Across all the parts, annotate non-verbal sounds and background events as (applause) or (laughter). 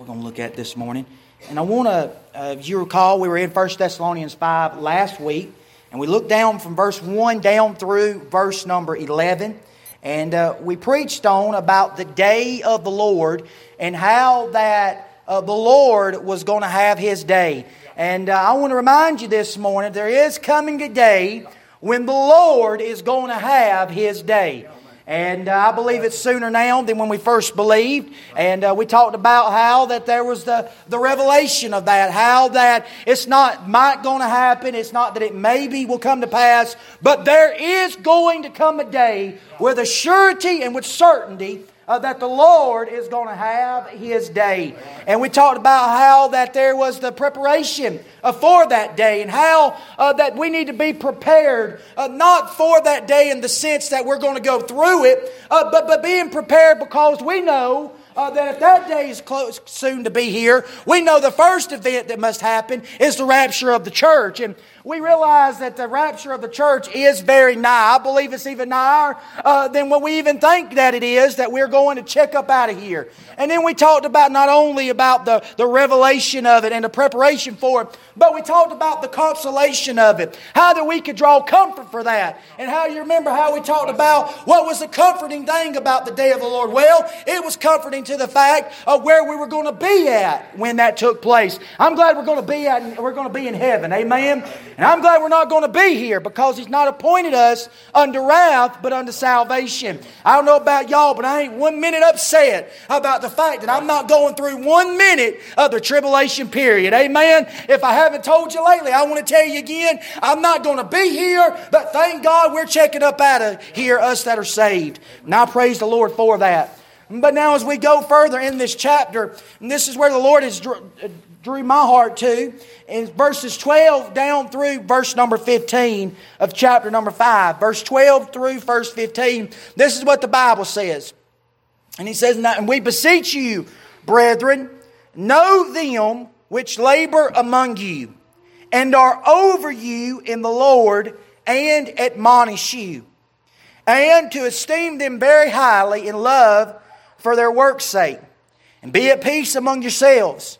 we're going to look at this morning. And I want to, uh, as you recall, we were in 1 Thessalonians 5 last week, and we looked down from verse 1 down through verse number 11. And uh, we preached on about the day of the Lord and how that uh, the Lord was going to have his day. And uh, I want to remind you this morning there is coming a day when the Lord is going to have his day. And uh, I believe it's sooner now than when we first believed. And uh, we talked about how that there was the, the revelation of that, how that it's not might going to happen, it's not that it maybe will come to pass, but there is going to come a day with a surety and with certainty uh, that the Lord is going to have His day. And we talked about how that there was the preparation uh, for that day and how uh, that we need to be prepared, uh, not for that day in the sense that we're going to go through it, uh, but, but being prepared because we know uh, that if that day is close, soon to be here, we know the first event that must happen is the rapture of the church. And we realize that the rapture of the church is very nigh. I believe it's even nigher uh, than what we even think that it is, that we're going to check up out of here. And then we talked about not only about the, the revelation of it and the preparation for it, but we talked about the consolation of it, how that we could draw comfort for that. And how you remember how we talked about what was the comforting thing about the day of the Lord? Well, it was comforting to the fact of where we were going to be at when that took place. I'm glad we're going to be at, we're going to be in heaven. Amen. And I'm glad we're not going to be here because He's not appointed us unto wrath, but unto salvation. I don't know about y'all, but I ain't one minute upset about the fact that I'm not going through one minute of the tribulation period. Amen. If I haven't told you lately, I want to tell you again, I'm not going to be here, but thank God we're checking up out of here, us that are saved. And I praise the Lord for that. But now, as we go further in this chapter, and this is where the Lord has drew my heart to in verses 12 down through verse number 15 of chapter number 5. Verse 12 through verse 15, this is what the Bible says. And he says, And we beseech you, brethren, know them which labor among you, and are over you in the Lord, and admonish you, and to esteem them very highly in love for their work's sake, and be at peace among yourselves.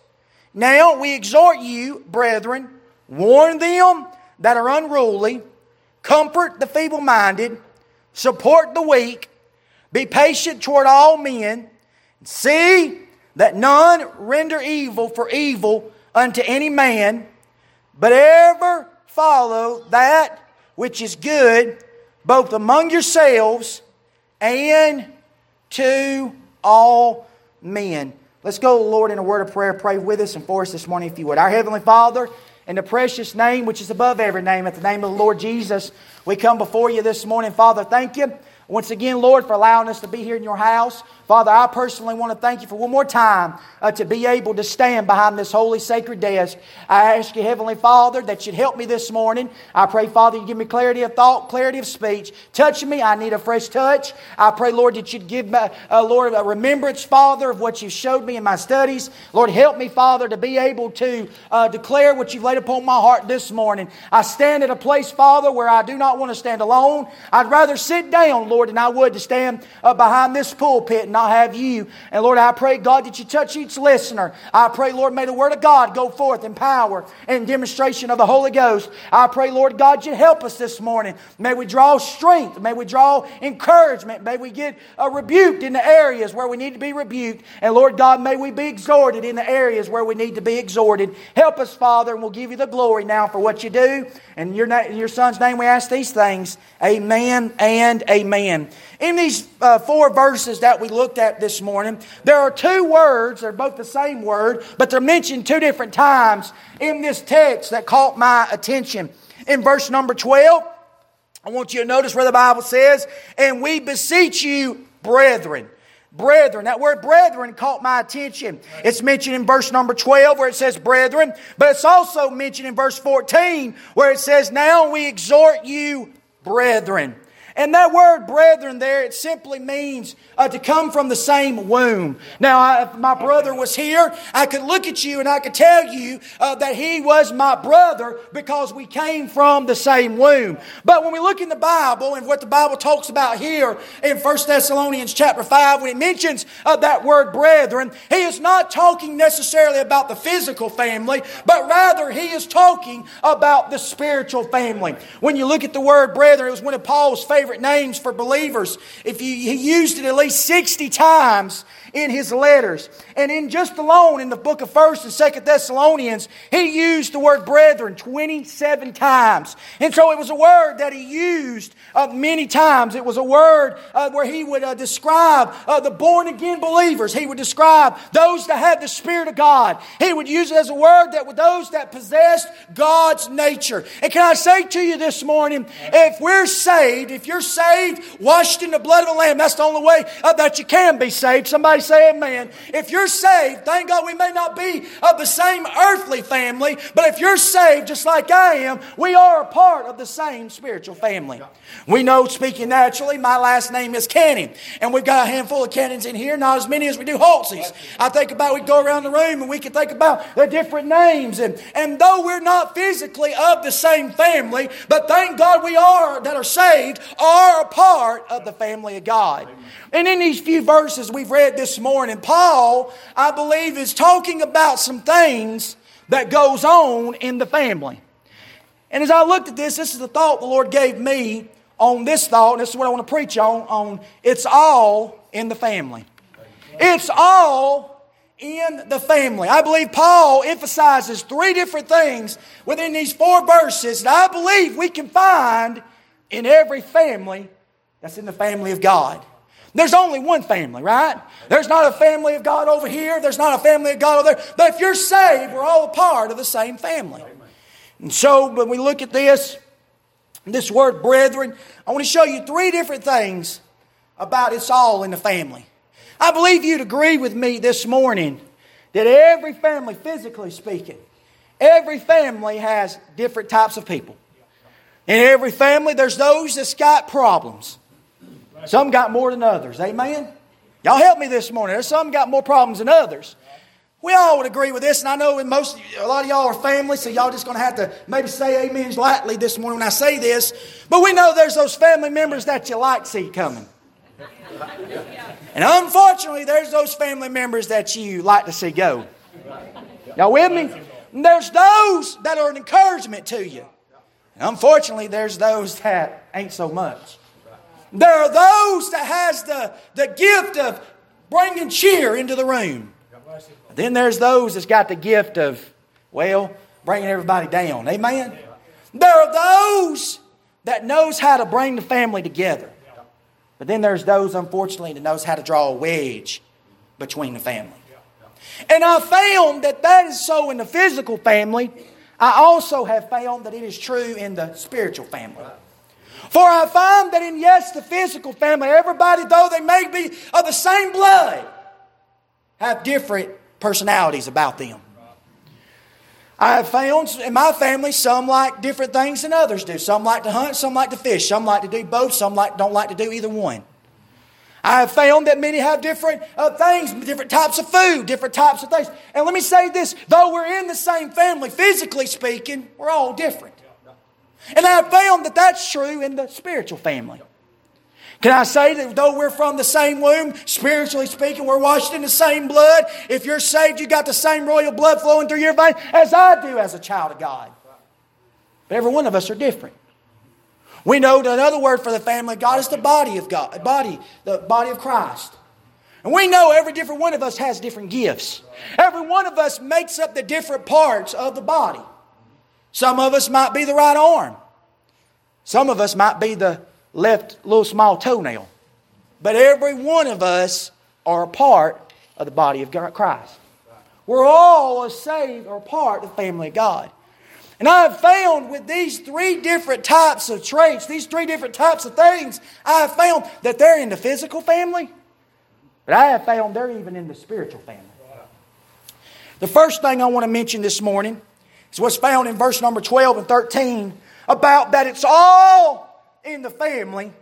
Now we exhort you, brethren, warn them that are unruly, comfort the feeble minded, support the weak, be patient toward all men, see that none render evil for evil unto any man, but ever follow that which is good, both among yourselves and to all men. Let's go, Lord, in a word of prayer. Pray with us and for us this morning, if you would. Our Heavenly Father, in the precious name which is above every name, at the name of the Lord Jesus, we come before you this morning. Father, thank you once again, Lord, for allowing us to be here in your house. Father, I personally want to thank you for one more time uh, to be able to stand behind this holy, sacred desk. I ask you, Heavenly Father, that you'd help me this morning. I pray, Father, you give me clarity of thought, clarity of speech. Touch me. I need a fresh touch. I pray, Lord, that you'd give me, uh, Lord, a remembrance, Father, of what you've showed me in my studies. Lord, help me, Father, to be able to uh, declare what you've laid upon my heart this morning. I stand at a place, Father, where I do not want to stand alone. I'd rather sit down, Lord, than I would to stand uh, behind this pulpit and not have you. And Lord, I pray, God, that you touch each listener. I pray, Lord, may the word of God go forth in power and demonstration of the Holy Ghost. I pray, Lord God, you help us this morning. May we draw strength. May we draw encouragement. May we get uh, rebuked in the areas where we need to be rebuked. And Lord God, may we be exhorted in the areas where we need to be exhorted. Help us, Father, and we'll give you the glory now for what you do. In your, na- in your Son's name we ask these things. Amen and amen. In these uh, four verses that we looked at this morning, there are two words, they're both the same word, but they're mentioned two different times in this text that caught my attention. In verse number 12, I want you to notice where the Bible says, And we beseech you, brethren. Brethren. That word brethren caught my attention. It's mentioned in verse number 12 where it says brethren, but it's also mentioned in verse 14 where it says, Now we exhort you, brethren. And that word brethren there, it simply means uh, to come from the same womb. Now, I, if my brother was here, I could look at you and I could tell you uh, that he was my brother because we came from the same womb. But when we look in the Bible and what the Bible talks about here in 1 Thessalonians chapter 5, when it mentions uh, that word brethren, he is not talking necessarily about the physical family, but rather he is talking about the spiritual family. When you look at the word brethren, it was one of Paul's favorite favorite names for believers. If you, he used it at least 60 times in his letters. And in just alone in the book of 1st and 2nd Thessalonians, he used the word brethren 27 times. And so it was a word that he used uh, many times. It was a word uh, where he would uh, describe uh, the born again believers. He would describe those that had the Spirit of God. He would use it as a word that with those that possessed God's nature. And can I say to you this morning, if we're saved, if you're saved, washed in the blood of the Lamb, that's the only way uh, that you can be saved. Somebody say amen. If you're saved, thank God we may not be of the same earthly family, but if you're saved just like I am, we are a part of the same spiritual family. We know, speaking naturally, my last name is Cannon, and we've got a handful of Cannons in here, not as many as we do Holtze's. I think about we go around the room and we can think about the different names, and, and though we're not physically of the same family, but thank God we are that are saved are a part of the family of God. And in these few verses we've read this morning, Paul, I believe, is talking about some things that goes on in the family. And as I looked at this, this is the thought the Lord gave me on this thought, and this is what I want to preach on, on it's all in the family. It's all in the family. I believe Paul emphasizes three different things within these four verses that I believe we can find in every family that's in the family of God. There's only one family, right? There's not a family of God over here. There's not a family of God over there. But if you're saved, we're all a part of the same family. And so when we look at this, this word brethren, I want to show you three different things about it's all in the family. I believe you'd agree with me this morning that every family, physically speaking, every family has different types of people. In every family, there's those that's got problems. Some got more than others. Amen? Y'all help me this morning. Some got more problems than others. We all would agree with this, and I know most, a lot of y'all are family, so y'all just to have to maybe say amen lightly this morning when I say this. But we know there's those family members that you like see coming. And unfortunately, there's those family members that you like to see go. Y'all with me? And there's those that are an encouragement to you. And unfortunately, there's those that ain't so much. There are those that has the, the gift of bringing cheer into the room. Then there's those that's got the gift of, well, bringing everybody down. Amen? There are those that knows how to bring the family together. But then there's those, unfortunately, that knows how to draw a wedge between the family. And I found that that is so in the physical family. I also have found that it is true in the spiritual family. For I find that in, yes, the physical family, everybody, though they may be of the same blood, have different personalities about them. I have found in my family some like different things than others do. Some like to hunt, some like to fish, some like to do both, some like, don't like to do either one. I have found that many have different uh, things, different types of food, different types of things. And let me say this though we're in the same family, physically speaking, we're all different. And I have found that that's true in the spiritual family. Can I say that though we're from the same womb, spiritually speaking, we're washed in the same blood? If you're saved, you got the same royal blood flowing through your veins as I do as a child of God. But every one of us are different. We know that another word for the family of God is the body of God, body, the body of Christ. And we know every different one of us has different gifts. Every one of us makes up the different parts of the body. Some of us might be the right arm. Some of us might be the left little small toenail. But every one of us are a part of the body of Christ. We're all a saved or part of the family of God. And I have found with these three different types of traits, these three different types of things, I have found that they're in the physical family, but I have found they're even in the spiritual family. The first thing I want to mention this morning is what's found in verse number 12 and 13 about that it's all in the family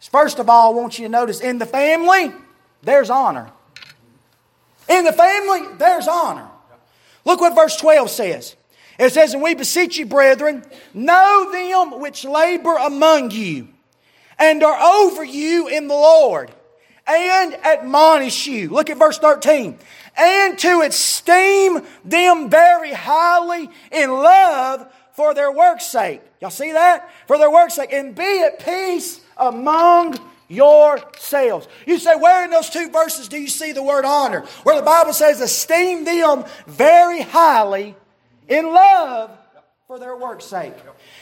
First of all, I want you to notice in the family, there's honor. In the family, there's honor. Look what verse 12 says. It says, And we beseech you, brethren, know them which labor among you and are over you in the Lord and admonish you. Look at verse 13. And to esteem them very highly in love for their work's sake. Y'all see that? For their work's sake. And be at peace among yourselves. You say, where in those two verses do you see the word honor? Where the Bible says, esteem them very highly in love for their work's sake.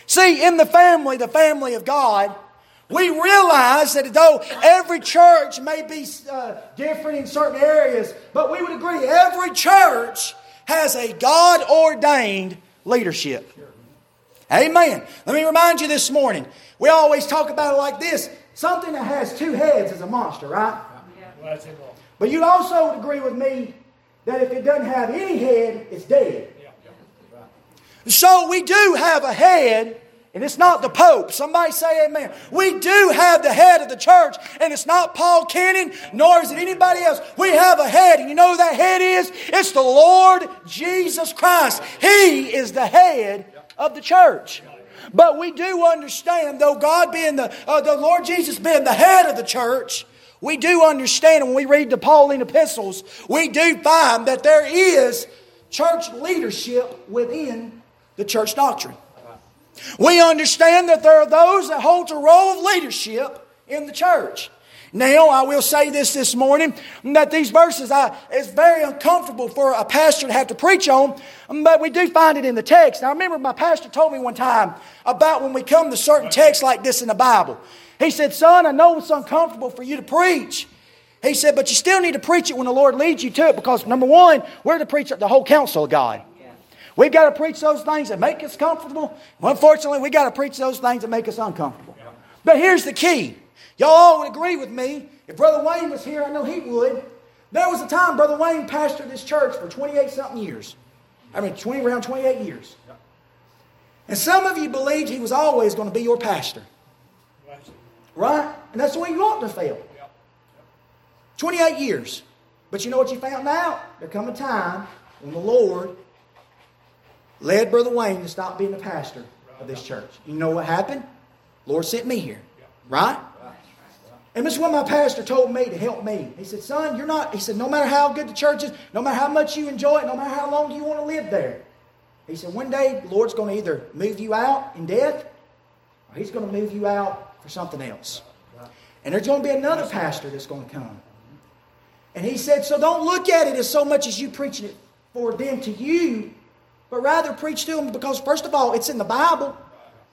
See, in the family, the family of God, we realize that though every church may be uh, different in certain areas, but we would agree every church has a God ordained leadership. Amen. Let me remind you this morning. We always talk about it like this something that has two heads is a monster, right? Yeah. But you'd also agree with me that if it doesn't have any head, it's dead. So we do have a head and it's not the Pope. Somebody say amen. We do have the head of the church, and it's not Paul Cannon, nor is it anybody else. We have a head, and you know who that head is? It's the Lord Jesus Christ. He is the head of the church. But we do understand, though God being the, uh, the Lord Jesus being the head of the church, we do understand when we read the Pauline epistles, we do find that there is church leadership within the church doctrine. We understand that there are those that hold a role of leadership in the church. Now, I will say this this morning that these verses I, it's very uncomfortable for a pastor to have to preach on, but we do find it in the text. Now, I remember my pastor told me one time about when we come to certain texts like this in the Bible. He said, Son, I know it's uncomfortable for you to preach. He said, but you still need to preach it when the Lord leads you to it because, number one, we're to preach the whole counsel of God. We've got to preach those things that make us comfortable. Unfortunately, we've got to preach those things that make us uncomfortable. But here's the key. Y'all all would agree with me. If Brother Wayne was here, I know he would. There was a time Brother Wayne pastored this church for 28 something years. I mean, 20, around 28 years. And some of you believed he was always going to be your pastor. Right? And that's the way you ought to feel. 28 years. But you know what you found out? There come a time when the Lord led Brother Wayne to stop being the pastor of this church. You know what happened? Lord sent me here. Right? And this is what my pastor told me to help me. He said, Son, you're not, he said, no matter how good the church is, no matter how much you enjoy it, no matter how long you want to live there. He said, one day the Lord's going to either move you out in death or he's going to move you out for something else. And there's going to be another pastor that's going to come. And he said, so don't look at it as so much as you preaching it for them to you, but rather preach to them because, first of all, it's in the Bible.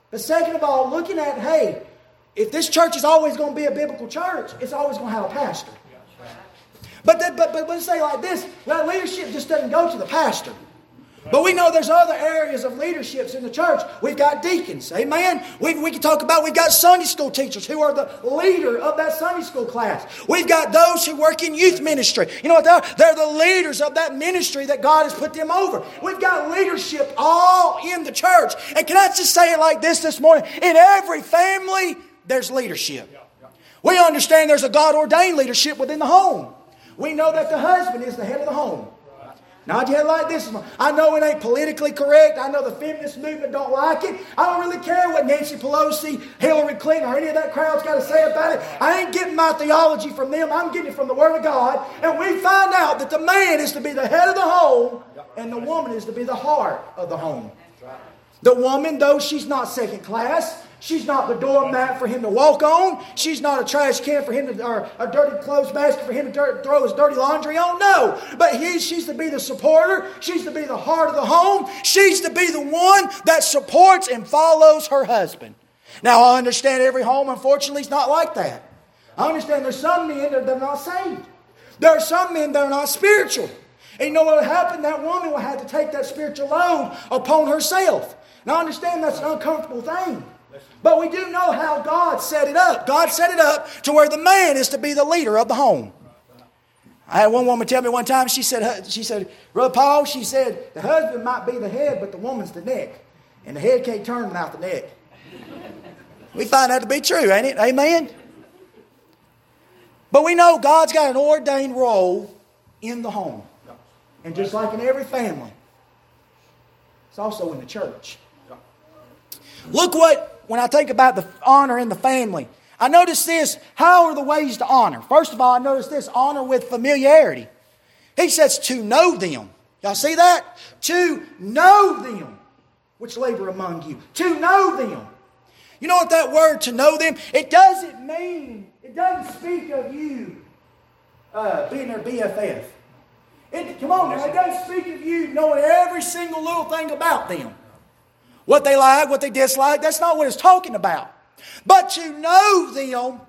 But second of all, looking at, hey, if this church is always going to be a biblical church, it's always going to have a pastor. But, the, but, but let's say like this well, leadership just doesn't go to the pastor. But we know there's other areas of leaderships in the church. We've got deacons, amen. We, we can talk about, we've got Sunday school teachers who are the leader of that Sunday school class. We've got those who work in youth ministry. You know what they are? They're the leaders of that ministry that God has put them over. We've got leadership all in the church. And can I just say it like this this morning? In every family, there's leadership. We understand there's a God ordained leadership within the home. We know that the husband is the head of the home. Not yet like this. I know it ain't politically correct. I know the feminist movement don't like it. I don't really care what Nancy Pelosi, Hillary Clinton, or any of that crowd's got to say about it. I ain't getting my theology from them. I'm getting it from the Word of God. And we find out that the man is to be the head of the home and the woman is to be the heart of the home. The woman, though she's not second class, She's not the doormat for him to walk on. She's not a trash can for him to, or a dirty clothes basket for him to dirt, throw his dirty laundry on. No. But he, she's to be the supporter. She's to be the heart of the home. She's to be the one that supports and follows her husband. Now, I understand every home, unfortunately, is not like that. I understand there's some men that are not saved. There are some men that are not spiritual. And you know what will happen? That woman will have to take that spiritual load upon herself. Now, I understand that's an uncomfortable thing. But we do know how God set it up. God set it up to where the man is to be the leader of the home. I had one woman tell me one time, she said, she said, Brother Paul, she said, the husband might be the head, but the woman's the neck. And the head can't turn without the neck. We find that to be true, ain't it? Amen? But we know God's got an ordained role in the home. And just like in every family, it's also in the church. Look what, when I think about the honor in the family, I notice this. How are the ways to honor? First of all, I notice this honor with familiarity. He says to know them. Y'all see that? To know them, which labor among you. To know them. You know what that word to know them? It doesn't mean, it doesn't speak of you uh, being their BFF. It, come on it doesn't speak of you knowing every single little thing about them. What they like, what they dislike, that's not what it's talking about. But to know them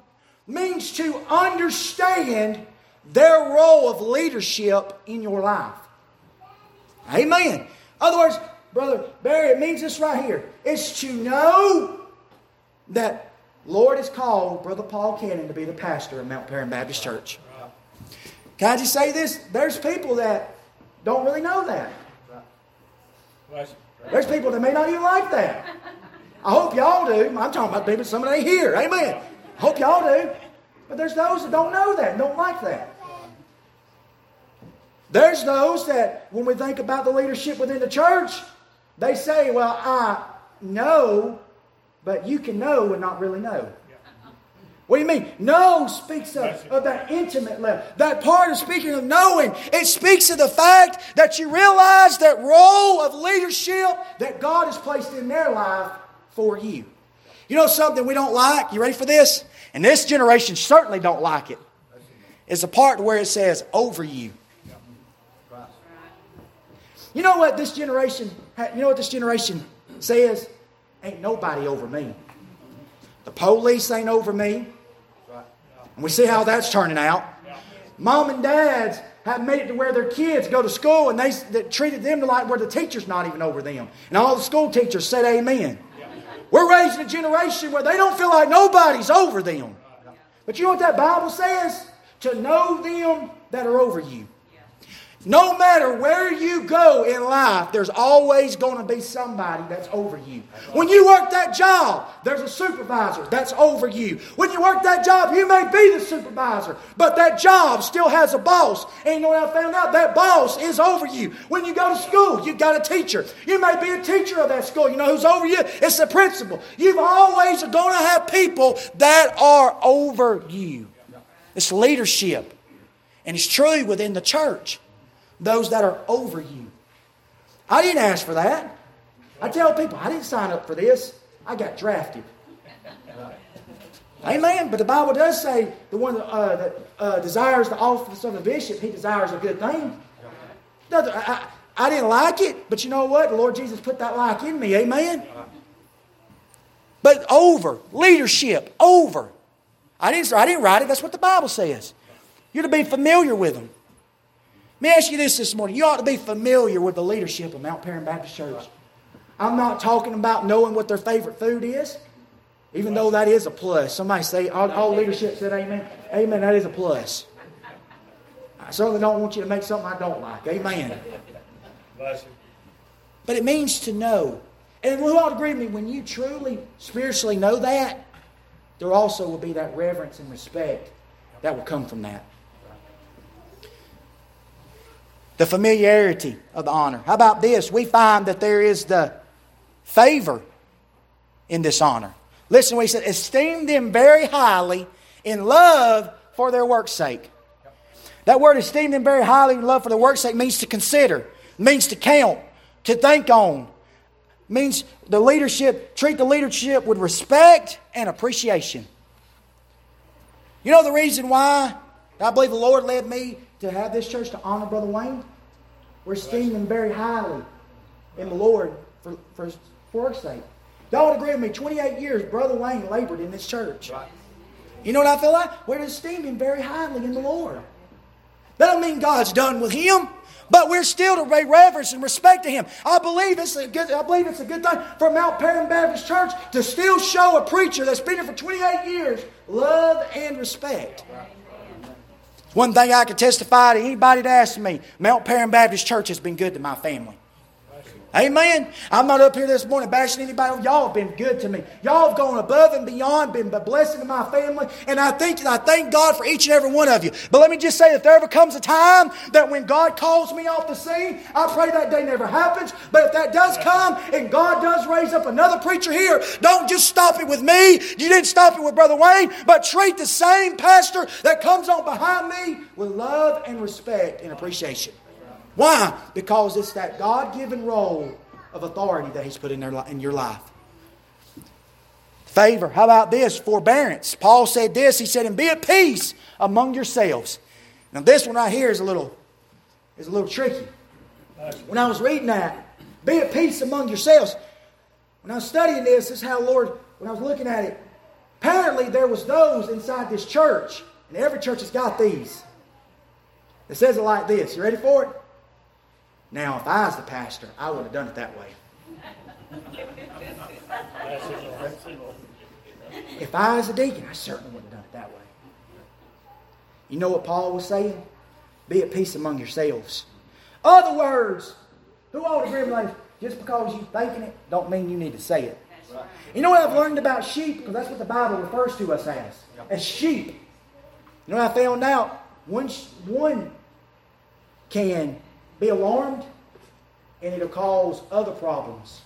means to understand their role of leadership in your life. Amen. In other words, Brother Barry, it means this right here. It's to know that Lord has called Brother Paul Cannon to be the pastor of Mount Paran Baptist Church. Can I just say this? There's people that don't really know that. There's people that may not even like that. I hope y'all do. I'm talking about people, some of they here. Amen. I hope y'all do. But there's those that don't know that don't like that. There's those that, when we think about the leadership within the church, they say, Well, I know, but you can know and not really know. What do you mean? Know speaks of, of that intimate level. That part of speaking of knowing, it speaks of the fact that you realize that role of leadership that God has placed in their life for you. You know something we don't like? You ready for this? And this generation certainly don't like it. It's a part where it says over you. You know what this generation, you know what this generation says? Ain't nobody over me. The police ain't over me. And we see how that's turning out. Mom and dads have made it to where their kids go to school and they, they treated them to like where the teacher's not even over them. And all the school teachers said amen. We're raising a generation where they don't feel like nobody's over them. But you know what that Bible says? To know them that are over you. No matter where you go in life, there's always going to be somebody that's over you. When you work that job, there's a supervisor that's over you. When you work that job, you may be the supervisor, but that job still has a boss. And you know what I found out? That boss is over you. When you go to school, you've got a teacher. You may be a teacher of that school. You know who's over you? It's the principal. You've always going to have people that are over you. It's leadership. And it's true within the church those that are over you. I didn't ask for that. I tell people, I didn't sign up for this. I got drafted. Amen. But the Bible does say the one uh, that uh, desires the office of a bishop, he desires a good thing. I, I, didn't like it, but you know what? The Lord Jesus put that like in me. Amen. But over leadership, over. I didn't. I didn't write it. That's what the Bible says. You're to be familiar with them. Let me ask you this this morning. You ought to be familiar with the leadership of Mount Paran Baptist Church. I'm not talking about knowing what their favorite food is, even though that is a plus. Somebody say, all, all leadership said amen. Amen, that is a plus. I certainly don't want you to make something I don't like. Amen. But it means to know. And who to agree with me, when you truly spiritually know that, there also will be that reverence and respect that will come from that the familiarity of the honor. How about this? We find that there is the favor in this honor. Listen we said esteem them very highly in love for their work's sake. That word esteem them very highly in love for their work's sake means to consider, means to count, to think on, means the leadership, treat the leadership with respect and appreciation. You know the reason why I believe the Lord led me to have this church to honor Brother Wayne? We're esteeming very highly in the Lord for, for his work's sake. Y'all would agree with me, 28 years, Brother Wayne labored in this church. Right. You know what I feel like? We're esteeming him very highly in the Lord. That don't mean God's done with him, but we're still to pay reverence and respect to him. I believe it's a good, I believe it's a good thing for Mount Paran Baptist Church to still show a preacher that's been here for 28 years love and respect. Right. One thing I can testify to anybody that asks me, Mount Paran Baptist Church has been good to my family. Amen. I'm not up here this morning bashing anybody. Y'all have been good to me. Y'all have gone above and beyond, been a blessing to my family, and I think I thank God for each and every one of you. But let me just say, if there ever comes a time that when God calls me off the scene, I pray that day never happens. But if that does come and God does raise up another preacher here, don't just stop it with me. You didn't stop it with Brother Wayne, but treat the same pastor that comes on behind me with love and respect and appreciation. Why? Because it's that God given role of authority that He's put in, their, in your life. Favor. How about this? Forbearance. Paul said this. He said, and be at peace among yourselves. Now, this one right here is a little, is a little tricky. When I was reading that, be at peace among yourselves. When I was studying this, this is how Lord, when I was looking at it, apparently there was those inside this church, and every church has got these. It says it like this. You ready for it? Now, if I was the pastor, I would have done it that way. If I was a deacon, I certainly would have done it that way. You know what Paul was saying? Be at peace among yourselves. Other words, who ought to agree with just because you're thinking it, don't mean you need to say it. You know what I've learned about sheep? Because that's what the Bible refers to us as. As sheep. You know what I found out? One, one can be alarmed, and it'll cause other problems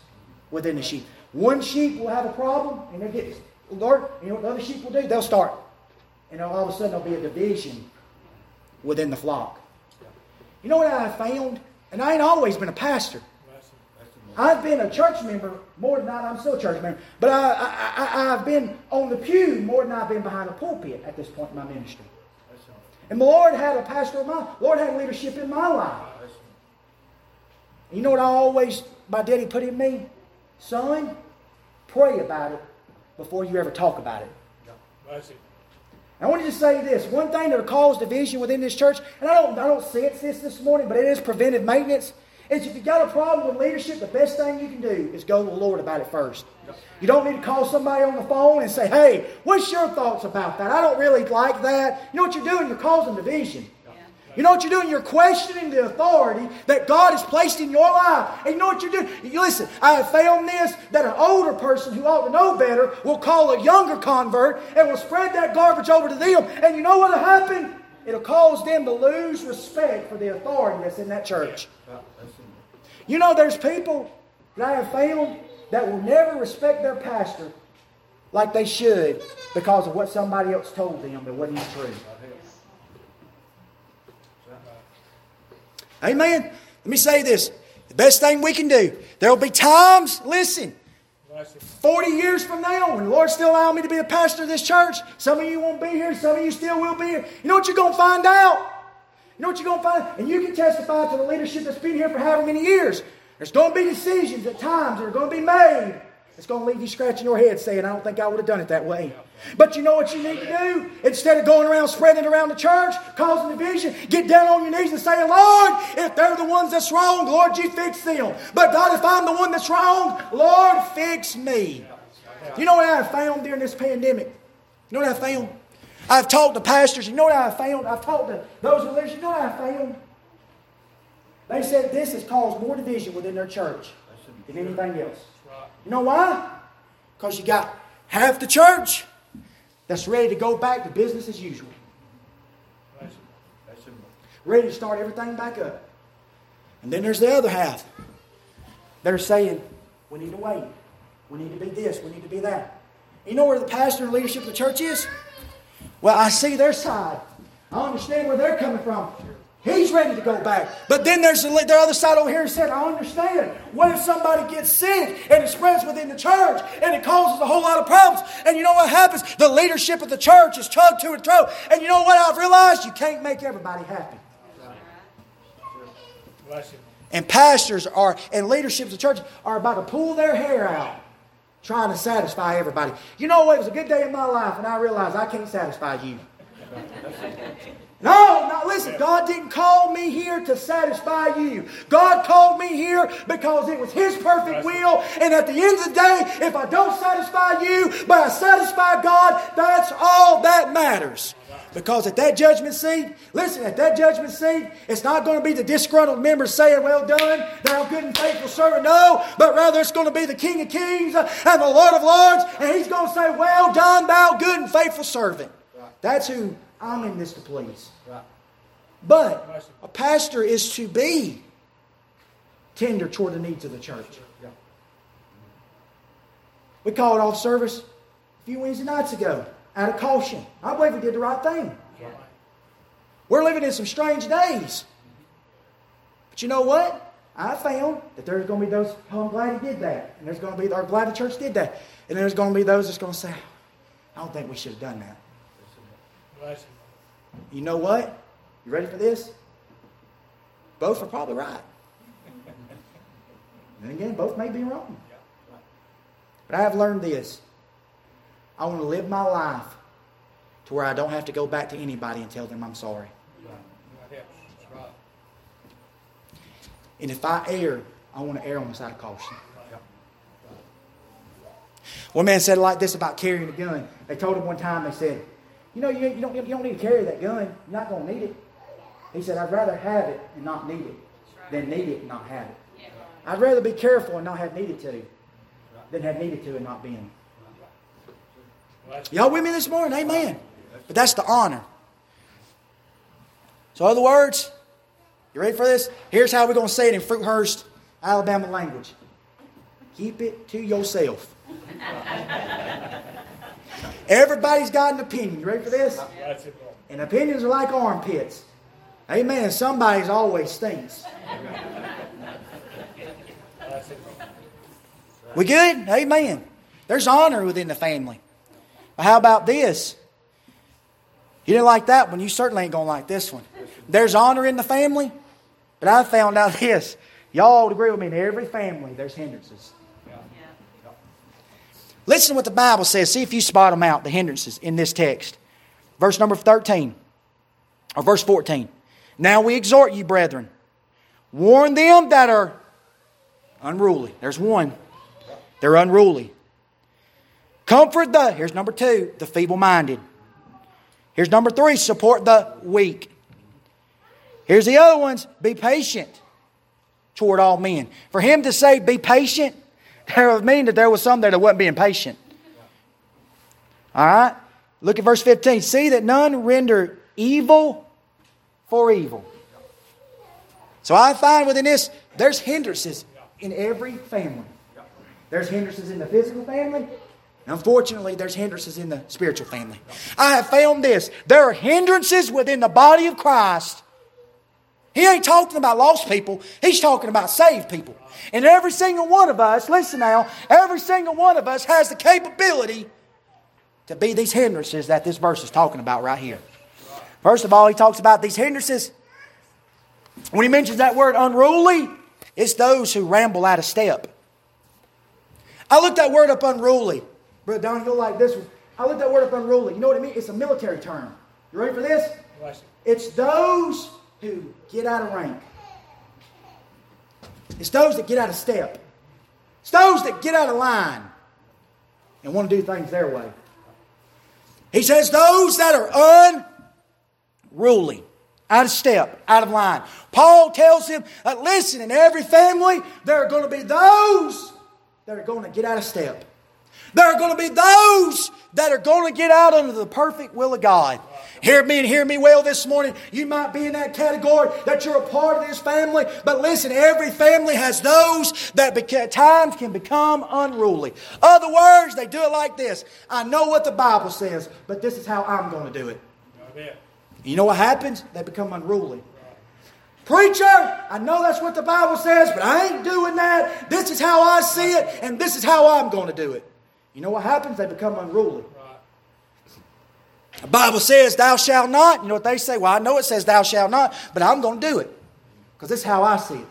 within the sheep. One sheep will have a problem, and they get alert. You know what the other sheep will do? They'll start. And all of a sudden, there'll be a division within the flock. You know what I found? And I ain't always been a pastor. I've been a church member more than I, I'm still a church member, but I, I've been on the pew more than I've been behind the pulpit at this point in my ministry. And the Lord had a pastor of my, Lord had leadership in my life. You know what I always, my daddy put in me? Son, pray about it before you ever talk about it. I want to just say this. One thing that will cause division within this church, and I don't, I don't see it this this morning, but it is preventive maintenance, is if you've got a problem with leadership, the best thing you can do is go to the Lord about it first. You don't need to call somebody on the phone and say, hey, what's your thoughts about that? I don't really like that. You know what you're doing? You're causing division. You know what you're doing? You're questioning the authority that God has placed in your life. And you know what you're doing? You listen, I have found this that an older person who ought to know better will call a younger convert and will spread that garbage over to them. And you know what'll happen? It'll cause them to lose respect for the authority that's in that church. You know, there's people that I have found that will never respect their pastor like they should because of what somebody else told them that wasn't true. Amen. Let me say this. The best thing we can do, there will be times, listen, 40 years from now, when the Lord still allow me to be a pastor of this church, some of you won't be here, some of you still will be here. You know what you're going to find out? You know what you're going to find? Out? And you can testify to the leadership that's been here for however many years. There's going to be decisions at times that are going to be made it's going to leave you scratching your head saying, I don't think I would have done it that way. But you know what you need to do? Instead of going around spreading it around the church, causing division, get down on your knees and say, Lord, if they're the ones that's wrong, Lord, you fix them. But God, if I'm the one that's wrong, Lord, fix me. You know what I have found during this pandemic? You know what I found? I've talked to pastors. You know what I found? I've talked to those live. You know what I found? They said this has caused more division within their church than anything else. You know why? Because you got half the church that's ready to go back to business as usual. Ready to start everything back up. And then there's the other half. They're saying, we need to wait. We need to be this. We need to be that. You know where the pastor and leadership of the church is? Well, I see their side. I understand where they're coming from. He's ready to go back. But then there's the, the other side over here and said, I understand. What if somebody gets sick and it spreads within the church and it causes a whole lot of problems? And you know what happens? The leadership of the church is chugged to and fro. And you know what I've realized? You can't make everybody happy. And pastors are and leaderships of church are about to pull their hair out trying to satisfy everybody. You know what? It was a good day in my life and I realized I can't satisfy you. No, now listen, God didn't call me here to satisfy you. God called me here because it was His perfect will. And at the end of the day, if I don't satisfy you, but I satisfy God, that's all that matters. Because at that judgment seat, listen, at that judgment seat, it's not going to be the disgruntled members saying, Well done, thou good and faithful servant. No, but rather it's going to be the King of Kings and the Lord of Lords, and He's going to say, Well done, thou good and faithful servant. That's who I'm in this to please. But a pastor is to be tender toward the needs of the church. We called off service a few Wednesday nights ago out of caution. I believe we did the right thing. We're living in some strange days. But you know what? I found that there's going to be those, oh, I'm glad he did that. And there's going to be, I'm glad the church did that. And there's going to be those that's going to say, I don't think we should have done that. You know what? You ready for this? Both are probably right. And again, both may be wrong. But I have learned this. I want to live my life to where I don't have to go back to anybody and tell them I'm sorry. And if I err, I want to err on the side of caution. One man said like this about carrying a gun. They told him one time, they said, You know, you, you, don't, you don't need to carry that gun. You're not going to need it. He said, I'd rather have it and not need it than need it and not have it. I'd rather be careful and not have needed to than have needed to and not been. Y'all with me this morning? Amen. But that's the honor. So, other words, you ready for this? Here's how we're going to say it in Fruithurst, Alabama language. Keep it to yourself. (laughs) Everybody's got an opinion. You ready for this? And opinions are like armpits. Amen. Somebody's always stinks. We good? Amen. There's honor within the family. But how about this? You didn't like that one, you certainly ain't going to like this one. There's honor in the family, but I found out (laughs) this. Y'all would agree with me, in every family there's hindrances. Listen to what the Bible says. See if you spot them out, the hindrances in this text. Verse number 13, or verse 14. Now we exhort you, brethren, warn them that are unruly. There's one. They're unruly. Comfort the, here's number two, the feeble minded. Here's number three, support the weak. Here's the other ones, be patient toward all men. For him to say, be patient, (laughs) that would mean that there was some there that wasn't being patient. All right? Look at verse 15. See that none render evil for evil. So I find within this, there's hindrances in every family. There's hindrances in the physical family, Unfortunately, there's hindrances in the spiritual family. I have found this. There are hindrances within the body of Christ. He ain't talking about lost people, he's talking about saved people. And every single one of us, listen now, every single one of us has the capability to be these hindrances that this verse is talking about right here. First of all, he talks about these hindrances. When he mentions that word unruly, it's those who ramble out of step. I looked that word up unruly. Brother Don, you'll like this one. I looked that word up unruly. You know what I mean? It's a military term. You ready for this? It's those who get out of rank. It's those that get out of step. It's those that get out of line and want to do things their way. He says, those that are unruly, out of step, out of line. Paul tells him, uh, listen, in every family, there are going to be those that are going to get out of step. There are going to be those that are going to get out under the perfect will of God. Hear me and hear me well this morning. You might be in that category that you're a part of this family, but listen, every family has those that at times can become unruly. Other words, they do it like this I know what the Bible says, but this is how I'm going to do it. You know what happens? They become unruly. Preacher, I know that's what the Bible says, but I ain't doing that. This is how I see it, and this is how I'm going to do it. You know what happens? They become unruly. The Bible says, Thou shalt not. You know what they say? Well, I know it says, Thou shalt not, but I'm going to do it because this is how I see it.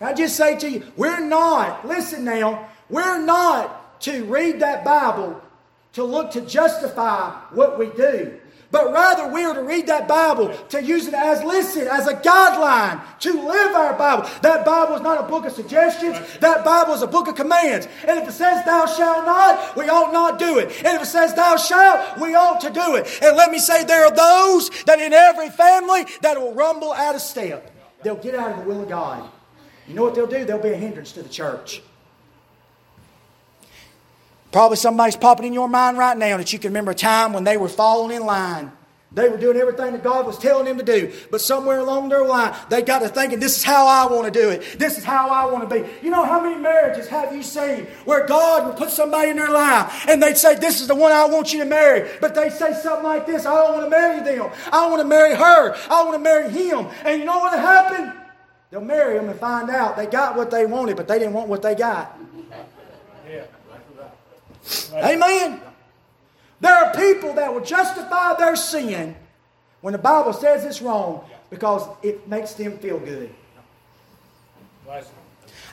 I just say to you, we're not, listen now, we're not to read that Bible to look to justify what we do. But rather we are to read that Bible to use it as, listen, as a guideline to live our Bible. That Bible is not a book of suggestions, that Bible is a book of commands. And if it says, Thou shalt not, we ought not do it. And if it says, Thou shalt, we ought to do it. And let me say, there are those that in every family that will rumble out of step. They'll get out of the will of God. You know what they'll do? They'll be a hindrance to the church. Probably somebody's popping in your mind right now that you can remember a time when they were falling in line. They were doing everything that God was telling them to do. But somewhere along their line, they got to thinking, this is how I want to do it. This is how I want to be. You know, how many marriages have you seen where God would put somebody in their life and they'd say, this is the one I want you to marry. But they say something like this, I don't want to marry them. I want to marry her. I want to marry him. And you know what happened? They'll marry them and find out they got what they wanted, but they didn't want what they got. Amen. There are people that will justify their sin when the Bible says it's wrong because it makes them feel good.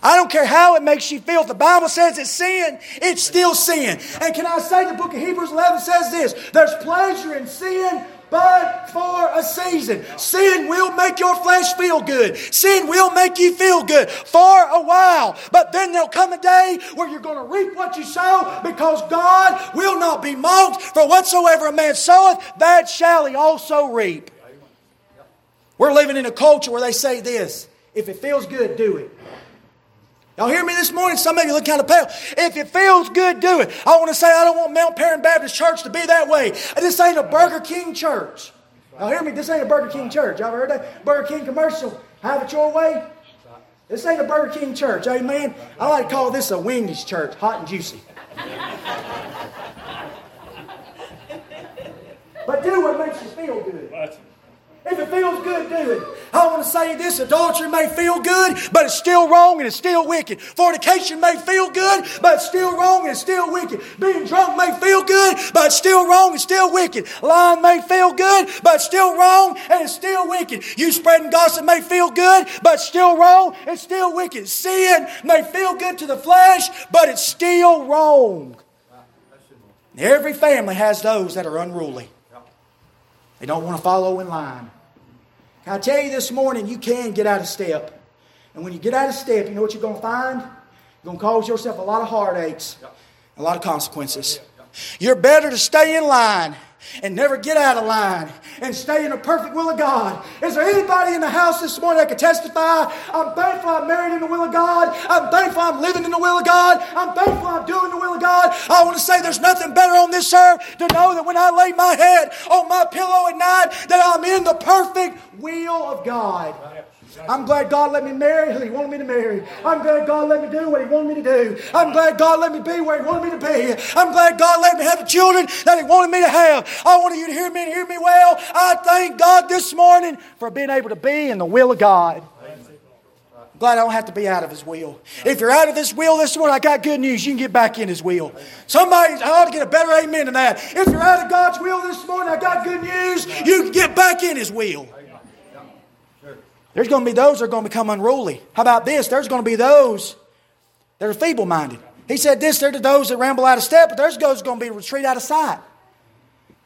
I don't care how it makes you feel. If the Bible says it's sin, it's still sin. And can I say the book of Hebrews 11 says this there's pleasure in sin, but for a season. Sin will make your flesh feel good. Sin will make you feel good for a while. But then there'll come a day where you're going to reap what you sow because God will not be mocked. For whatsoever a man soweth, that shall he also reap. We're living in a culture where they say this if it feels good, do it. Y'all hear me this morning? Some of you look kind of pale. If it feels good, do it. I want to say I don't want Mount Paran Baptist Church to be that way. This ain't a Burger King church. Y'all hear me? This ain't a Burger King church. Y'all heard that? Burger King commercial. Have it your way. This ain't a Burger King church. Amen. I like to call this a Wendy's church, hot and juicy. but do what makes you feel good. If it feels good, do it. I want to say this adultery may feel good, but it's still wrong and it's still wicked. Fornication may feel good, but it's still wrong and it's still wicked. Being drunk may feel good, but it's still wrong and it's still wicked. Lying may feel good, but it's still wrong and it's still wicked. You spreading gossip may feel good, but it's still wrong and still wicked. Sin may feel good to the flesh, but it's still wrong. Every family has those that are unruly. They don't want to follow in line. Can I tell you this morning, you can get out of step. And when you get out of step, you know what you're going to find? You're going to cause yourself a lot of heartaches, a lot of consequences. You're better to stay in line and never get out of line and stay in the perfect will of God. Is there anybody in the house this morning that can testify? I'm thankful I'm married in the will of God. I'm thankful I'm living in the will of God. I'm thankful I'm doing the will of God. I want to say there's nothing better on this earth to know that when I lay my head on my pillow at night, that I'm in the perfect will of God. I'm glad God let me marry who He wanted me to marry. I'm glad God let me do what He wanted me to do. I'm glad God let me be where He wanted me to be. I'm glad God let me have the children that He wanted me to have. I want you to hear me and hear me well. I thank God this morning for being able to be in the will of God. I'm glad I don't have to be out of His will. If you're out of His will this morning, I got good news. You can get back in His will. Somebody I ought to get a better amen than that. If you're out of God's will this morning, I got good news. You can get back in His will. There's going to be those that are going to become unruly. How about this? There's going to be those that are feeble minded. He said this, there to those that ramble out of step, but there's those going to be retreat out of sight.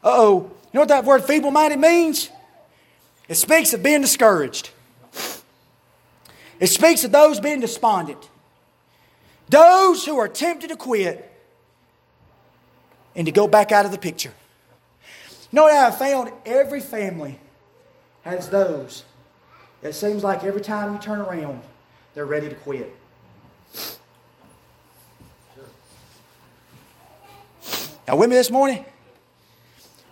Uh oh. You know what that word feeble minded means? It speaks of being discouraged, it speaks of those being despondent, those who are tempted to quit and to go back out of the picture. You know what I have found? Every family has those it seems like every time you turn around, they're ready to quit. Now, with me this morning? In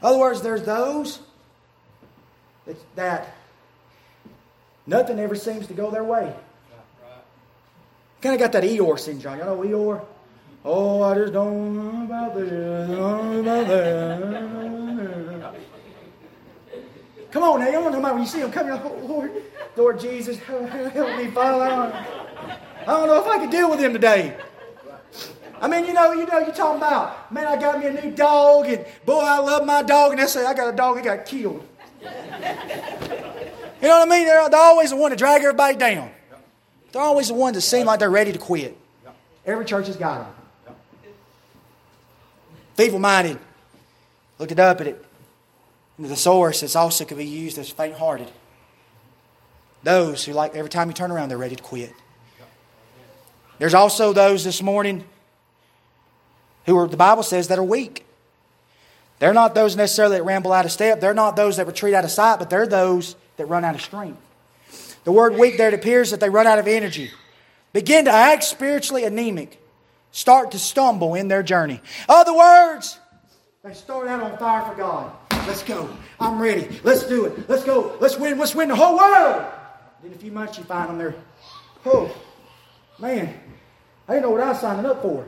other words, there's those that, that nothing ever seems to go their way. Kind of got that Eeyore syndrome. You know Eeyore? Oh, I just don't know about this, know about that. Come on now, you don't know about when you see them coming. Oh, Lord, Lord Jesus, (laughs) help me, Father. I don't know if I can deal with him today. I mean, you know, you know, you're talking about, man, I got me a new dog, and boy, I love my dog, and they say, I got a dog that got killed. You know what I mean? They're, they're always the one to drag everybody down. They're always the ones that seem like they're ready to quit. Every church has got them. Feeble minded. Looked it up at it. The source, is also could be used as faint hearted. Those who, like, every time you turn around, they're ready to quit. There's also those this morning who are, the Bible says, that are weak. They're not those necessarily that ramble out of step. They're not those that retreat out of sight, but they're those that run out of strength. The word weak there, it appears that they run out of energy, begin to act spiritually anemic, start to stumble in their journey. Other words, they start out on fire for God. Let's go. I'm ready. Let's do it. Let's go. Let's win. Let's win the whole world. In a few months, you find them there. Oh, man, I didn't know what I was signing up for.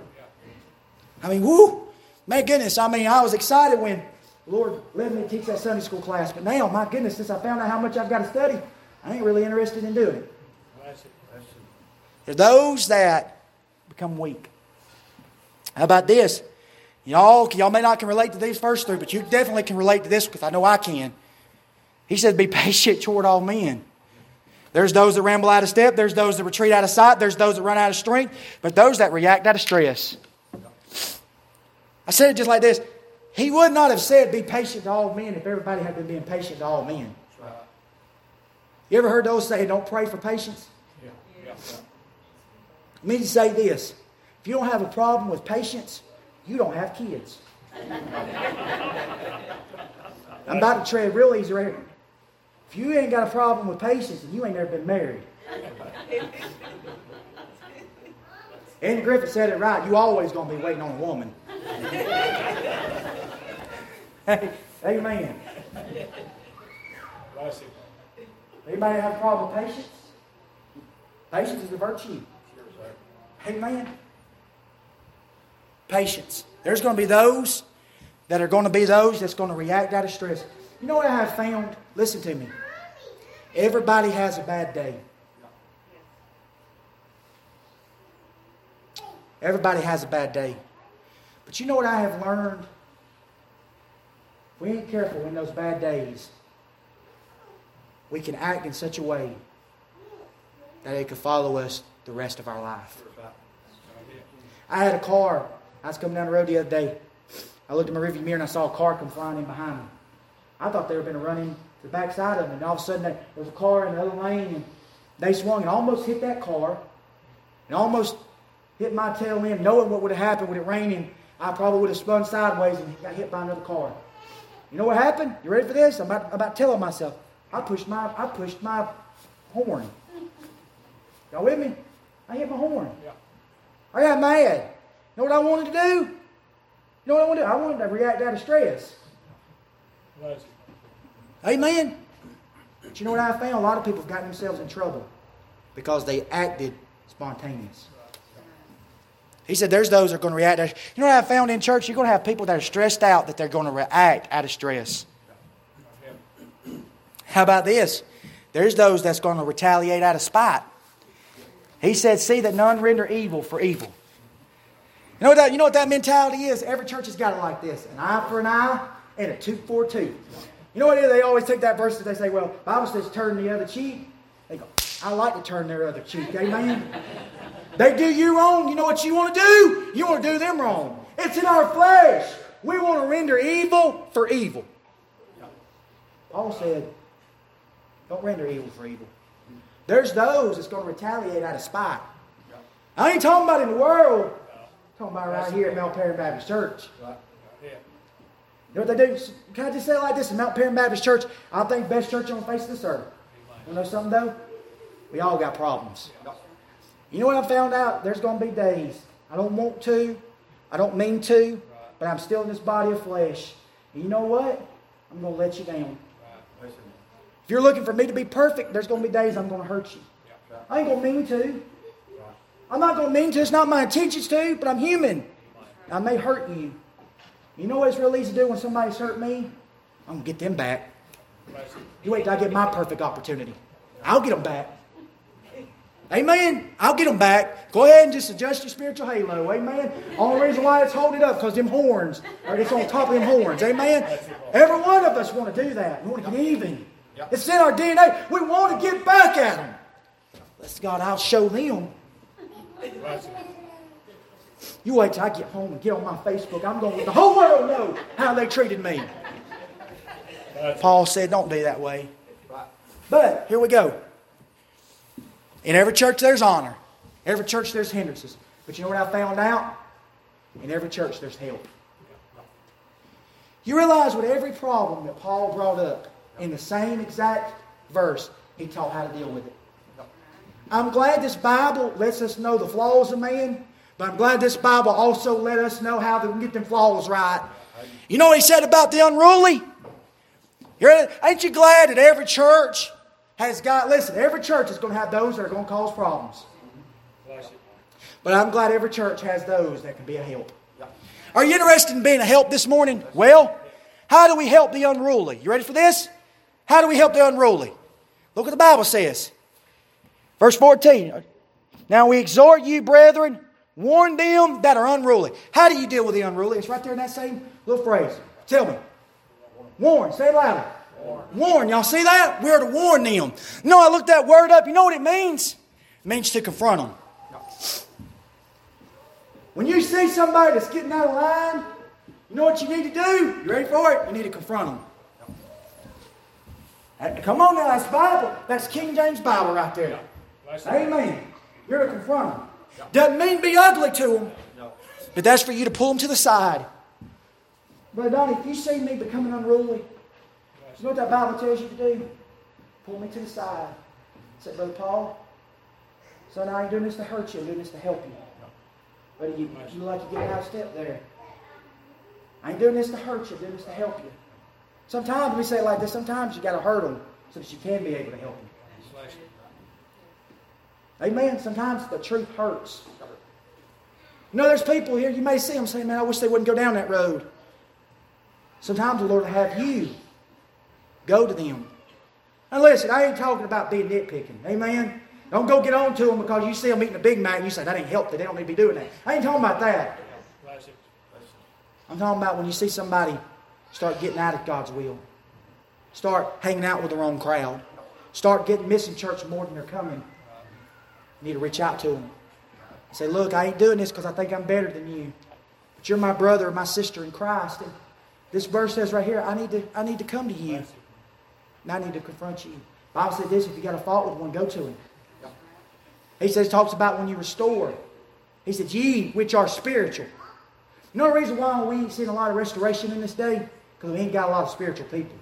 I mean, woo, my goodness. I mean, I was excited when Lord let me to teach that Sunday school class, but now, my goodness, since I found out how much I've got to study, I ain't really interested in doing it. There's those that become weak. How about this? Y'all, y'all may not can relate to these first three, but you definitely can relate to this because I know I can. He said, Be patient toward all men. There's those that ramble out of step, there's those that retreat out of sight, there's those that run out of strength, but those that react out of stress. I said it just like this. He would not have said, Be patient to all men if everybody had been being patient to all men. You ever heard those say, Don't pray for patience? Yeah. Yeah. Let me say this. If you don't have a problem with patience, you don't have kids. (laughs) I'm about to tread real easy right here. If you ain't got a problem with patience, you ain't never been married. Andy Griffith said it right. You always gonna be waiting on a woman. hey, amen. Anybody have a problem with patience? Patience is a virtue. Amen. Patience. There's going to be those that are going to be those that's going to react out of stress. You know what I have found? Listen to me. Everybody has a bad day. Everybody has a bad day. But you know what I have learned? If we ain't careful in those bad days, we can act in such a way that it could follow us the rest of our life. I had a car I was coming down the road the other day. I looked in my rearview mirror and I saw a car come flying in behind me. I thought they were going to run into the backside of me. And all of a sudden, there was a car in the other lane, and they swung and almost hit that car, and almost hit my tail end, knowing what would have happened with it raining. I probably would have spun sideways and got hit by another car. You know what happened? You ready for this? I'm about, about telling myself. I pushed my I pushed my horn. Y'all with me? I hit my horn. Yeah. I got mad know what I wanted to do? You know what I wanted to do? I wanted to react out of stress. Amen. But you know what I found? A lot of people have gotten themselves in trouble because they acted spontaneous. He said there's those that are going to react. You know what I found in church? You're going to have people that are stressed out that they're going to react out of stress. How about this? There's those that's going to retaliate out of spite. He said, See that none render evil for evil. You know what that, you know what that mentality is? Every church has got it like this an eye for an eye and a tooth for a tooth. You know what it is? They always take that verse and they say, well, Bible says turn the other cheek. They go, I like to turn their other cheek. Amen. they do you wrong. You know what you want to do? You want to do them wrong. It's in our flesh. We want to render evil for evil. Paul said, don't render evil for evil. There's those that's going to retaliate out of spite. I ain't talking about in the world. Talking about right here at Mount Paran Baptist Church. You know what they do? Can I just say it like this? In Mount Paran Baptist Church, I think best church on the face of this earth. You know something though? We all got problems. You know what I found out? There's going to be days I don't want to, I don't mean to, but I'm still in this body of flesh. And you know what? I'm going to let you down. If you're looking for me to be perfect, there's going to be days I'm going to hurt you. I ain't going to mean to. I'm not going to mean to. It's not my intentions to, but I'm human. I may hurt you. You know what it's real easy to do when somebody's hurt me? I'm going to get them back. You wait till I get my perfect opportunity. I'll get them back. Amen. I'll get them back. Go ahead and just adjust your spiritual halo. Amen. Only reason why it's holding up because them horns, or it's on top of them horns. Amen. Every one of us want to do that. We want to get even. It's in our DNA. We want to get back at them. Let's God, I'll show them. You wait till I get home and get on my Facebook. I'm going to let the whole world know how they treated me. Paul said, don't be that way. But here we go. In every church, there's honor. Every church, there's hindrances. But you know what I found out? In every church, there's help. You realize with every problem that Paul brought up in the same exact verse, he taught how to deal with it. I'm glad this Bible lets us know the flaws of man, but I'm glad this Bible also let us know how to get them flaws right. You know what he said about the unruly? Ain't you glad that every church has got, listen, every church is going to have those that are going to cause problems. But I'm glad every church has those that can be a help. Are you interested in being a help this morning? Well, how do we help the unruly? You ready for this? How do we help the unruly? Look what the Bible says. Verse 14. Now we exhort you, brethren, warn them that are unruly. How do you deal with the unruly? It's right there in that same little phrase. Tell me. Warn. Say it louder. Warn. warn. Y'all see that? We are to warn them. No, I looked that word up. You know what it means? It means to confront them. When you see somebody that's getting out of line, you know what you need to do? You ready for it? You need to confront them. Come on now, that's Bible. That's King James Bible right there. Amen. You're to confront them. Doesn't mean be ugly to them, but that's for you to pull them to the side. Brother Donnie, if you see me becoming unruly, you know what that Bible tells you to do? Pull me to the side. Say, Brother Paul, son, I ain't doing this to hurt you, I'm doing this to help you. But you, you like to get out of step there. I ain't doing this to hurt you, I'm doing this to help you. Sometimes we say like this, sometimes you got to hurt them so that you can be able to help them. Amen. Sometimes the truth hurts. You know, there's people here, you may see them saying, man, I wish they wouldn't go down that road. Sometimes the Lord will have you go to them. And listen, I ain't talking about being nitpicking. Amen. Don't go get on to them because you see them eating a Big Mac and you say, that ain't healthy. They don't need to be doing that. I ain't talking about that. I'm talking about when you see somebody start getting out of God's will, start hanging out with the wrong crowd, start getting missing church more than they're coming. You need to reach out to them. Say, look, I ain't doing this because I think I'm better than you. But you're my brother my sister in Christ. And this verse says right here, I need to, I need to come to you. And I need to confront you. The Bible said this, if you got a fault with one, go to him. He says, talks about when you restore. He said, ye which are spiritual. You know the reason why we ain't seeing a lot of restoration in this day? Because we ain't got a lot of spiritual people.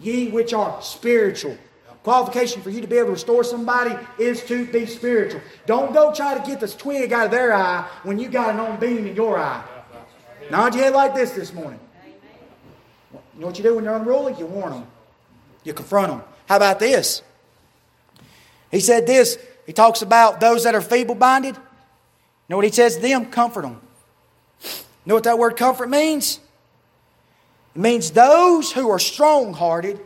Ye which are spiritual. Qualification for you to be able to restore somebody is to be spiritual. Don't go try to get this twig out of their eye when you got an on beam in your eye. Nod your head like this this morning. You know what you do when they're unruly? You warn them. You confront them. How about this? He said this. He talks about those that are feeble minded. You know what he says to them? Comfort them. You know what that word comfort means? It means those who are strong hearted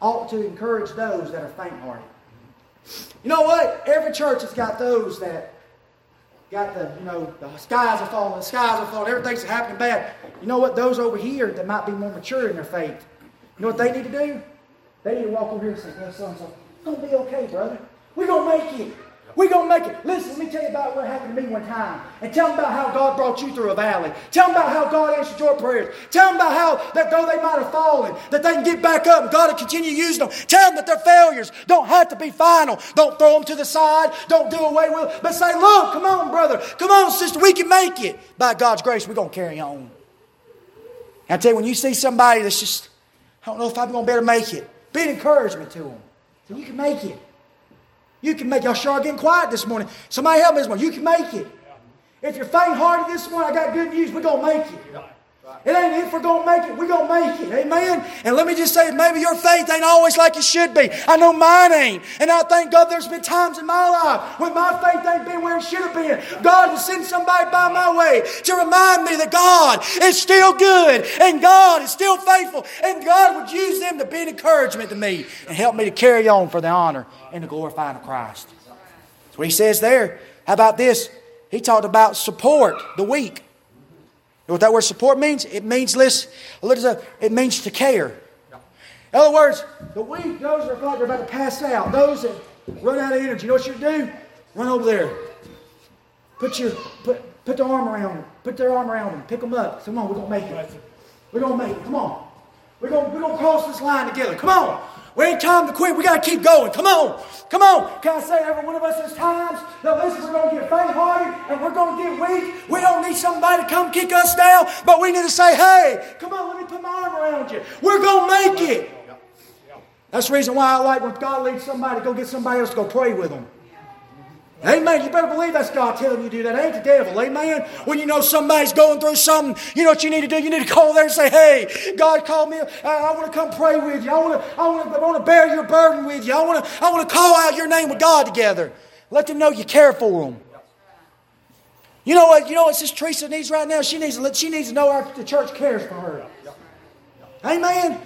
ought to encourage those that are faint hearted. You know what? Every church has got those that got the, you know, the skies are falling, the skies are falling, everything's happening bad. You know what? Those over here that might be more mature in their faith, you know what they need to do? They need to walk over here and say, well, so and so, it's going to be okay, brother. We're going to make it. We're going to make it. Listen, let me tell you about what happened to me one time. And tell them about how God brought you through a valley. Tell them about how God answered your prayers. Tell them about how that though they might have fallen, that they can get back up and God will continue using them. Tell them that their failures don't have to be final. Don't throw them to the side. Don't do away with them. But say, look, come on, brother. Come on, sister. We can make it. By God's grace, we're going to carry on. And I tell you, when you see somebody that's just, I don't know if I'm going to be able to make it, be an encouragement to them. So you can make it. You can make, y'all sure getting quiet this morning. Somebody help me this morning. You can make it. If you're faint hearted this morning, I got good news. We're to make it. It ain't if we're going to make it, we're going to make it. Amen. And let me just say, maybe your faith ain't always like it should be. I know mine ain't. And I thank God there's been times in my life when my faith ain't been where it should have been. God will send somebody by my way to remind me that God is still good and God is still faithful. And God would use them to be an encouragement to me and help me to carry on for the honor and the glorifying of Christ. That's what he says there. How about this? He talked about support the weak. You know what that word support means? It means listen, it means to care. In other words, the weak, those that are like they're about to pass out, those that run out of energy, you know what you do? Run over there. Put your put put their arm around them. Put their arm around them. Pick them up. Come on, we're gonna make it. We're gonna make it. Come on. We're gonna, we're gonna cross this line together. Come on. We ain't time to quit. We got to keep going. Come on. Come on. Can I say every one of us has times that listen, we're going to get faint hearted and we're going to get weak. We don't need somebody to come kick us down, but we need to say, hey, come on, let me put my arm around you. We're going to make it. That's the reason why I like when God leads somebody to go get somebody else to go pray with them. Amen. You better believe that's God telling you to do that. Ain't the devil. Amen. When you know somebody's going through something, you know what you need to do? You need to call there and say, Hey, God called me. I, want to come pray with you. I want to, I want to, I want to bear your burden with you. I want to, I want to call out your name with God together. Let them know you care for them. You know what? You know what Sister Teresa needs right now? She needs to, she needs to know our, the church cares for her. Amen.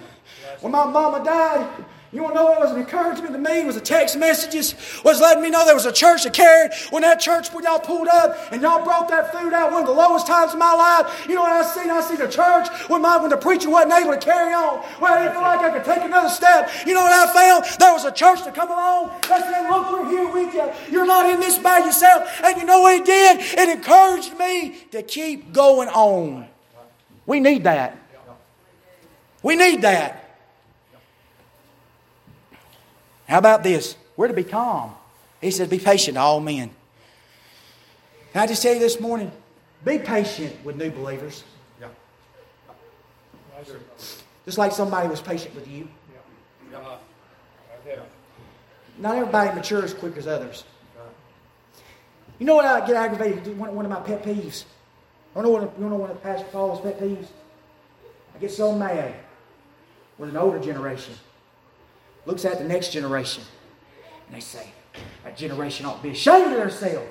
When my mama died, you want to know what was an encouragement to me? It Was the text messages was letting me know there was a church that cared. When that church, when y'all pulled up and y'all brought that food out, one of the lowest times of my life, you know what I seen? I seen the church when my when the preacher wasn't able to carry on. When I didn't feel like I could take another step. You know what I found? There was a church to come along that said, "Look, we're here with you. You're not in this by yourself." And you know what it did? It encouraged me to keep going on. We need that. We need that. How about this? We're to be calm. He said, Be patient to all men. Can I just tell you this morning? Be patient with new believers. Yeah. Just like somebody was patient with you. Yeah. Uh-huh. Not everybody matures as quick as others. Uh-huh. You know what I get aggravated? One, one of my pet peeves. I don't know what you know one of Pastor Paul's pet peeves. I get so mad with an older generation looks at the next generation and they say, that generation ought to be ashamed of themselves.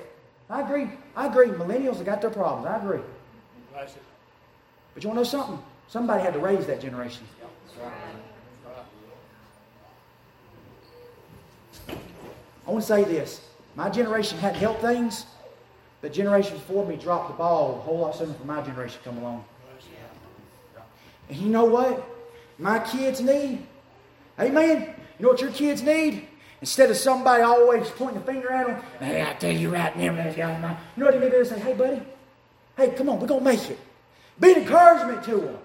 I agree. I agree. Millennials have got their problems. I agree. But you want to know something? Somebody had to raise that generation. I want to say this. My generation had helped things. The generation before me dropped the ball a whole lot sooner for my generation to come along. And you know what? My kids need. Amen. You know what your kids need? Instead of somebody always pointing the finger at them, hey, I tell you right now, you know what they need to say? Hey, buddy, hey, come on, we're going to make it. Be an encouragement to them.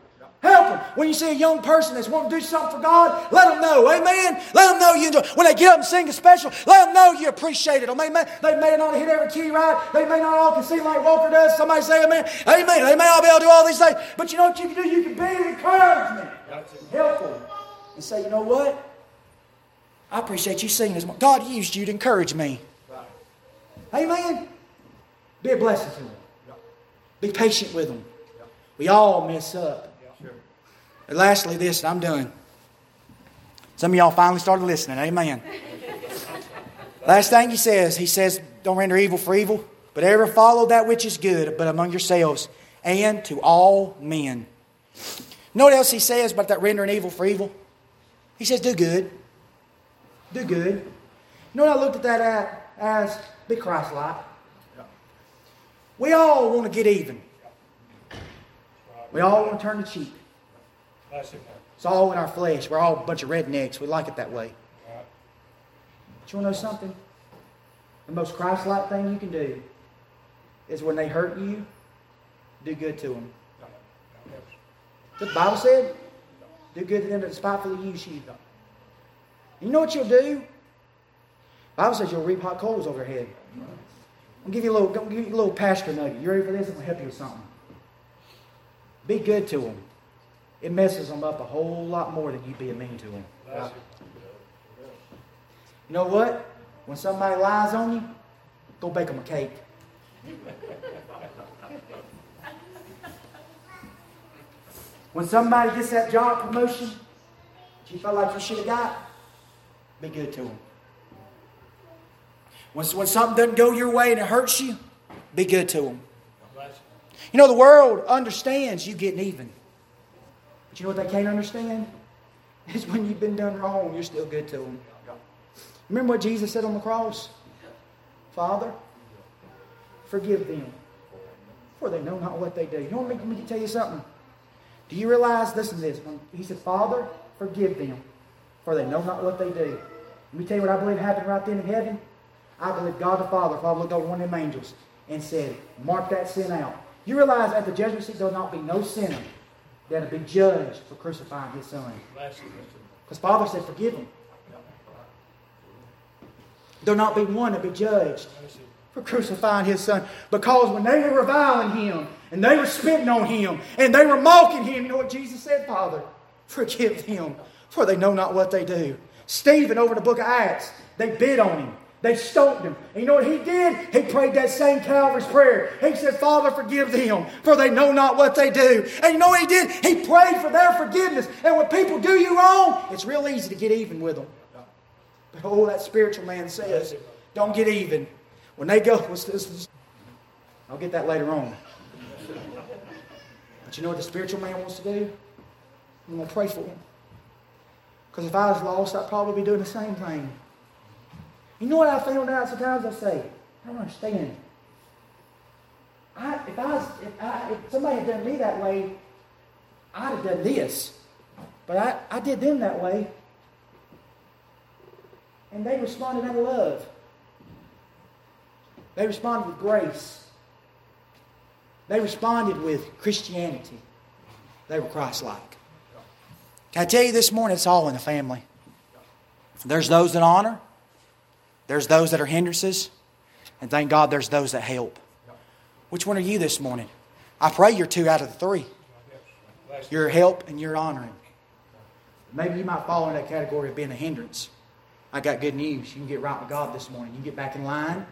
Help them. When you see a young person that's wanting to do something for God, let them know. Amen. Let them know you enjoy. When they get up and sing a special, let them know you appreciate it. Amen. They may not hit every key right. They may not all can sing like Walker does. Somebody say amen. Amen. They may not be able to do all these things. But you know what you can do? You can be an encouragement. Help them. And say, you know what? I appreciate you singing this. God used you to encourage me. Amen. Be a blessing to them. Be patient with them. We all mess up. And lastly, this, I'm done. Some of y'all finally started listening. Amen. Last thing he says, he says, Don't render evil for evil, but ever follow that which is good, but among yourselves and to all men. Know what else he says about that rendering evil for evil? He says, Do good do good. You know what I looked at that as? Be Christ like. We all want to get even. We all want to turn the cheek. It's all in our flesh. We're all a bunch of rednecks. We like it that way. But you want to know something? The most Christ like thing you can do is when they hurt you, do good to them. The Bible said? Do good to them that despitefully use you. You know what you'll do? The Bible says you'll reap hot coals over your head. I'll give you a little, I'll give you a little pastor nugget. You ready for this? I'm to help you with something. Be good to them. It messes them up a whole lot more than you being mean to them. You know what? When somebody lies on you, go bake them a cake. when somebody gets that job promotion you felt like you should have got, be good to them. When, when something doesn't go your way and it hurts you, be good to them. You know, the world understands you getting even. But you know what they can't understand? (laughs) Is when you've been done wrong, you're still good to them. Remember what Jesus said on the cross? Father, forgive them, for they know not what they do. You know what me to tell you something? Do you realize, listen to this, he said, Father, forgive them, for they know not what they do. Let me tell you what I believe happened right then in heaven. I believe God the Father, Father looked over one of them angels and said, Mark that sin out. You realize at the judgment seat there'll not be no sinner that'll be judged for crucifying his son. Because Father said, forgive him. There'll not be one to be judged for crucifying his son. Because when they were reviling him, and they were spitting on him, and they were mocking him, you know what Jesus said, Father? Forgive them, for they know not what they do. Stephen, over in the book of Acts, they bit on him. They stoned him. And you know what he did? He prayed that same Calvary's prayer. He said, Father, forgive them, for they know not what they do. And you know what he did? He prayed for their forgiveness. And when people do you wrong, it's real easy to get even with them. But oh, that spiritual man says, don't get even. When they go, (laughs) I'll get that later on. But you know what the spiritual man wants to do? I'm going to pray for him. Because if I was lost, I'd probably be doing the same thing. You know what I found out sometimes? I say, I don't understand. I, if, I was, if, I, if somebody had done me that way, I'd have done this. But I, I did them that way. And they responded out of love. They responded with grace. They responded with Christianity. They were Christ like. I tell you this morning, it's all in the family. There's those that honor, there's those that are hindrances, and thank God there's those that help. Which one are you this morning? I pray you're two out of the three. You're help and you're honoring. Maybe you might fall in that category of being a hindrance. I got good news. You can get right with God this morning. You can get back in line.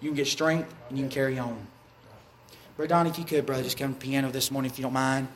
You can get strength and you can carry on. Brother Donnie, if you could, brother, just come to the piano this morning if you don't mind.